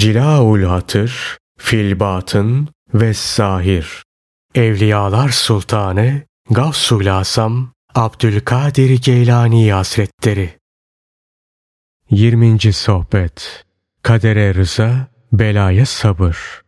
Cilaul Hatır, Filbatın ve Zahir. Evliyalar Sultanı Gavsul Asam Abdülkadir Geylani Hazretleri 20. Sohbet Kadere Rıza, Belaya Sabır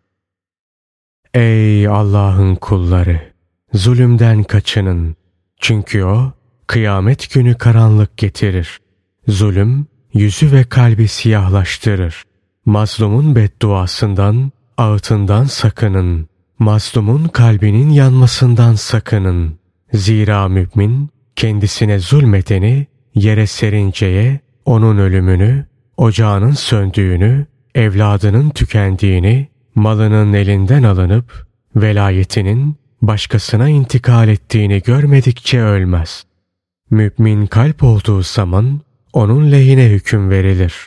Ey Allah'ın kulları! Zulümden kaçının. Çünkü o, kıyamet günü karanlık getirir. Zulüm, yüzü ve kalbi siyahlaştırır. Mazlumun bedduasından, ağıtından sakının. Mazlumun kalbinin yanmasından sakının. Zira mümin, kendisine zulmedeni, yere serinceye, onun ölümünü, ocağının söndüğünü, evladının tükendiğini, malının elinden alınıp, velayetinin başkasına intikal ettiğini görmedikçe ölmez. Mümin kalp olduğu zaman onun lehine hüküm verilir.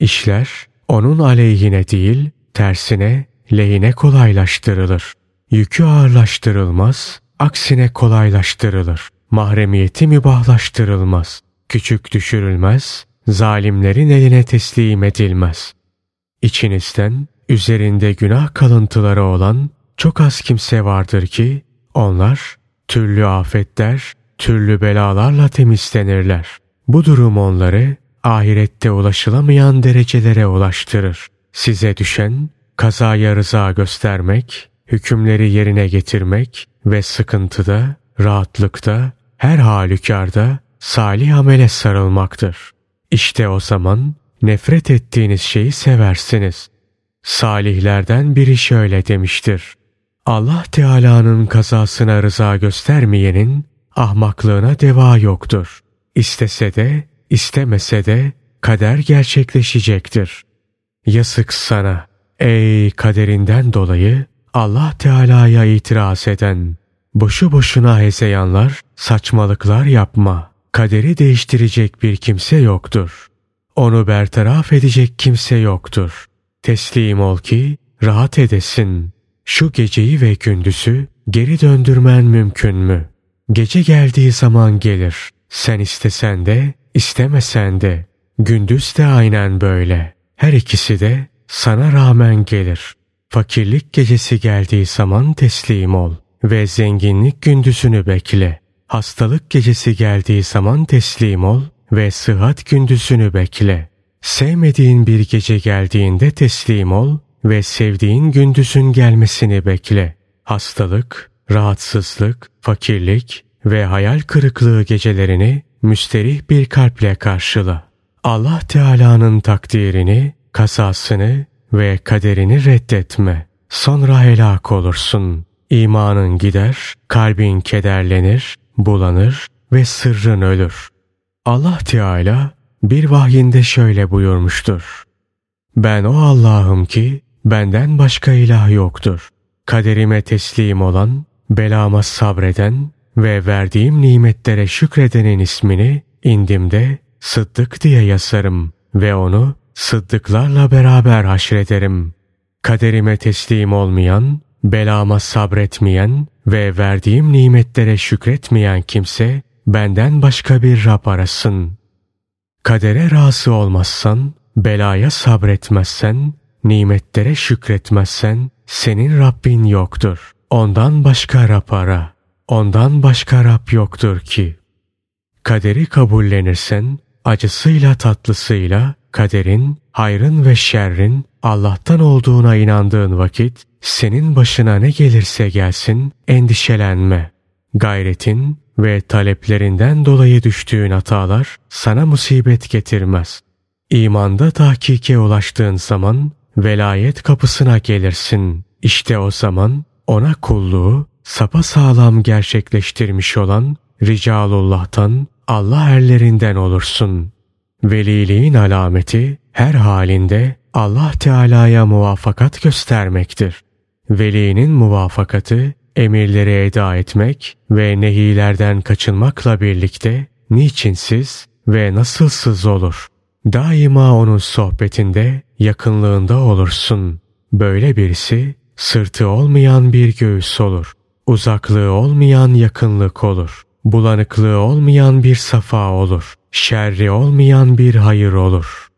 İşler onun aleyhine değil, tersine lehine kolaylaştırılır. Yükü ağırlaştırılmaz, aksine kolaylaştırılır. Mahremiyeti mübahlaştırılmaz. Küçük düşürülmez, zalimlerin eline teslim edilmez. İçinizden üzerinde günah kalıntıları olan çok az kimse vardır ki onlar türlü afetler, türlü belalarla temizlenirler. Bu durum onları ahirette ulaşılamayan derecelere ulaştırır. Size düşen kazaya rıza göstermek, hükümleri yerine getirmek ve sıkıntıda, rahatlıkta, her halükarda salih amele sarılmaktır. İşte o zaman nefret ettiğiniz şeyi seversiniz. Salihlerden biri şöyle demiştir. Allah Teala'nın kazasına rıza göstermeyenin ahmaklığına deva yoktur. İstese de, istemese de kader gerçekleşecektir. Yazık sana ey kaderinden dolayı Allah Teala'ya itiraz eden. Boşu boşuna hezeyanlar, saçmalıklar yapma. Kaderi değiştirecek bir kimse yoktur. Onu bertaraf edecek kimse yoktur. Teslim ol ki rahat edesin. Şu geceyi ve gündüzü geri döndürmen mümkün mü? Gece geldiği zaman gelir. Sen istesen de, istemesen de. Gündüz de aynen böyle. Her ikisi de sana rağmen gelir. Fakirlik gecesi geldiği zaman teslim ol ve zenginlik gündüzünü bekle. Hastalık gecesi geldiği zaman teslim ol ve sıhhat gündüzünü bekle. Sevmediğin bir gece geldiğinde teslim ol ve sevdiğin gündüzün gelmesini bekle. Hastalık, rahatsızlık, fakirlik ve hayal kırıklığı gecelerini müsterih bir kalple karşıla. Allah Teala'nın takdirini, kasasını ve kaderini reddetme. Sonra helak olursun. İmanın gider, kalbin kederlenir, bulanır ve sırrın ölür. Allah Teala bir vahyinde şöyle buyurmuştur. Ben o Allah'ım ki benden başka ilah yoktur. Kaderime teslim olan, belama sabreden ve verdiğim nimetlere şükredenin ismini indimde Sıddık diye yazarım ve onu sıddıklarla beraber haşrederim. Kaderime teslim olmayan, belama sabretmeyen ve verdiğim nimetlere şükretmeyen kimse benden başka bir Rab arasın. Kadere razı olmazsan, belaya sabretmezsen, nimetlere şükretmezsen senin Rabbin yoktur. Ondan başka Rab ara. Ondan başka Rab yoktur ki. Kaderi kabullenirsen, acısıyla tatlısıyla kaderin, hayrın ve şerrin Allah'tan olduğuna inandığın vakit senin başına ne gelirse gelsin endişelenme. Gayretin ve taleplerinden dolayı düştüğün hatalar sana musibet getirmez. İmanda tahkike ulaştığın zaman velayet kapısına gelirsin. İşte o zaman ona kulluğu sapa sağlam gerçekleştirmiş olan Ricalullah'tan Allah erlerinden olursun. Veliliğin alameti her halinde Allah Teala'ya muvafakat göstermektir. Velinin muvafakatı emirleri eda etmek ve nehilerden kaçınmakla birlikte niçinsiz ve nasılsız olur. Daima onun sohbetinde, yakınlığında olursun. Böyle birisi sırtı olmayan bir göğüs olur. Uzaklığı olmayan yakınlık olur. Bulanıklığı olmayan bir safa olur. Şerri olmayan bir hayır olur.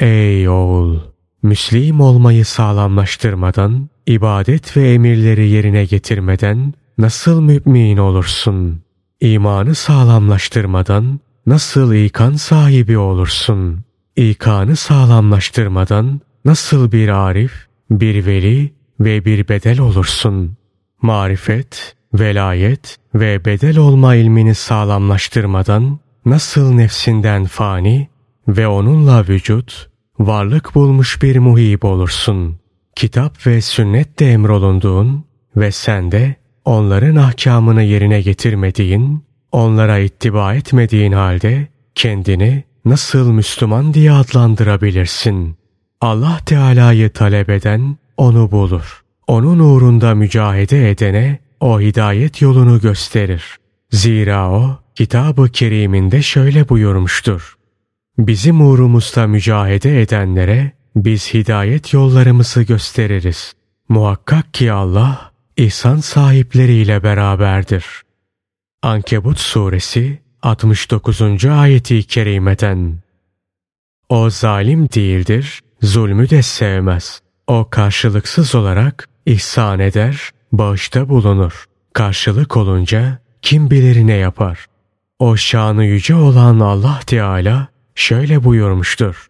Ey oğul! Müslim olmayı sağlamlaştırmadan, ibadet ve emirleri yerine getirmeden nasıl mümin olursun? İmanı sağlamlaştırmadan nasıl ikan sahibi olursun? İkanı sağlamlaştırmadan nasıl bir arif, bir veli ve bir bedel olursun? Marifet, velayet ve bedel olma ilmini sağlamlaştırmadan nasıl nefsinden fani ve onunla vücut, varlık bulmuş bir muhib olursun. Kitap ve sünnetle emrolunduğun ve sen de onların ahkamını yerine getirmediğin, onlara ittiba etmediğin halde kendini nasıl Müslüman diye adlandırabilirsin? Allah Teala'yı talep eden onu bulur. Onun uğrunda mücahede edene o hidayet yolunu gösterir. Zira o kitab-ı keriminde şöyle buyurmuştur. Bizim uğrumuzda mücahede edenlere biz hidayet yollarımızı gösteririz. Muhakkak ki Allah ihsan sahipleriyle beraberdir. Ankebut suresi 69. ayeti kerimeden O zalim değildir, zulmü de sevmez. O karşılıksız olarak ihsan eder, bağışta bulunur. Karşılık olunca kim bilir ne yapar. O şanı yüce olan Allah Teala şöyle buyurmuştur.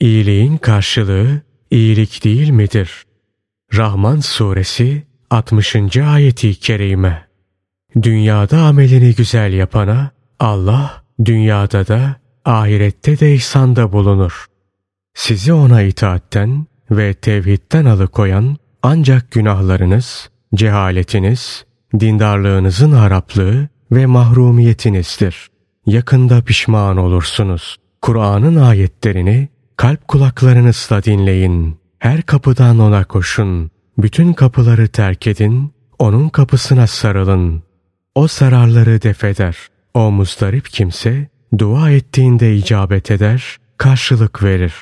İyiliğin karşılığı iyilik değil midir? Rahman suresi 60. ayeti kerime. Dünyada amelini güzel yapana Allah dünyada da ahirette de ihsanda bulunur. Sizi ona itaatten ve tevhidden alıkoyan ancak günahlarınız, cehaletiniz, dindarlığınızın haraplığı ve mahrumiyetinizdir. Yakında pişman olursunuz. Kur'an'ın ayetlerini kalp kulaklarınızla dinleyin. Her kapıdan ona koşun. Bütün kapıları terk edin. Onun kapısına sarılın. O zararları defeder. O muzdarip kimse dua ettiğinde icabet eder, karşılık verir.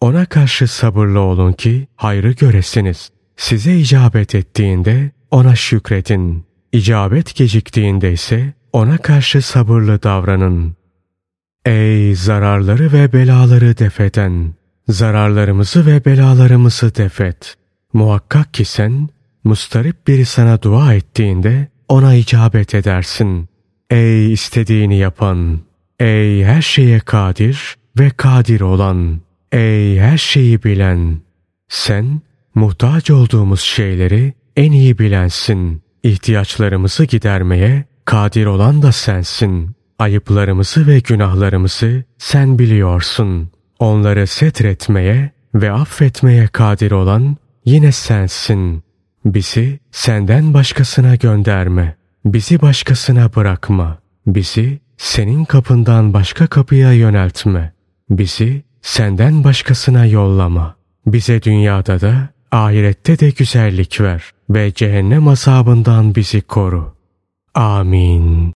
Ona karşı sabırlı olun ki hayrı göresiniz. Size icabet ettiğinde ona şükredin. İcabet geciktiğinde ise ona karşı sabırlı davranın. Ey zararları ve belaları defeden! Zararlarımızı ve belalarımızı defet. Muhakkak ki sen, mustarip biri sana dua ettiğinde ona icabet edersin. Ey istediğini yapan! Ey her şeye kadir ve kadir olan! Ey her şeyi bilen! Sen, muhtaç olduğumuz şeyleri en iyi bilensin. İhtiyaçlarımızı gidermeye kadir olan da sensin. Ayıplarımızı ve günahlarımızı sen biliyorsun. Onları setretmeye ve affetmeye kadir olan yine sensin. Bizi senden başkasına gönderme. Bizi başkasına bırakma. Bizi senin kapından başka kapıya yöneltme. Bizi senden başkasına yollama. Bize dünyada da ahirette de güzellik ver ve cehennem azabından bizi koru. Amin.